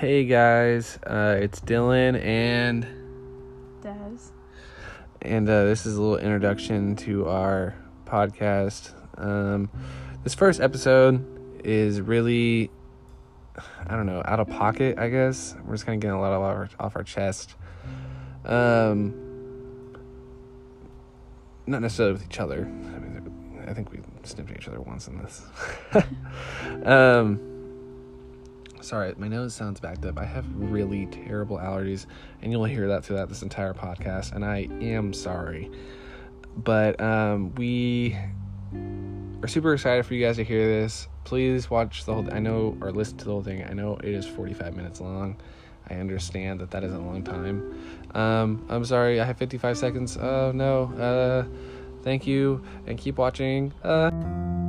Hey guys, uh, it's Dylan and Des. and uh, this is a little introduction to our podcast. Um, this first episode is really, I don't know, out of pocket. I guess we're just kind of getting a lot of our, off our chest. Um, not necessarily with each other. I mean, I think we sniffed at each other once in this. um, sorry, my nose sounds backed up. I have really terrible allergies, and you'll hear that throughout this entire podcast, and I am sorry. But um, we are super excited for you guys to hear this. Please watch the whole. I know or listen to the whole thing. I know it is 45 minutes long. I understand that that is a long time. Um, I'm sorry. I have 55 seconds. Oh no. Uh, thank you, and keep watching. Uh.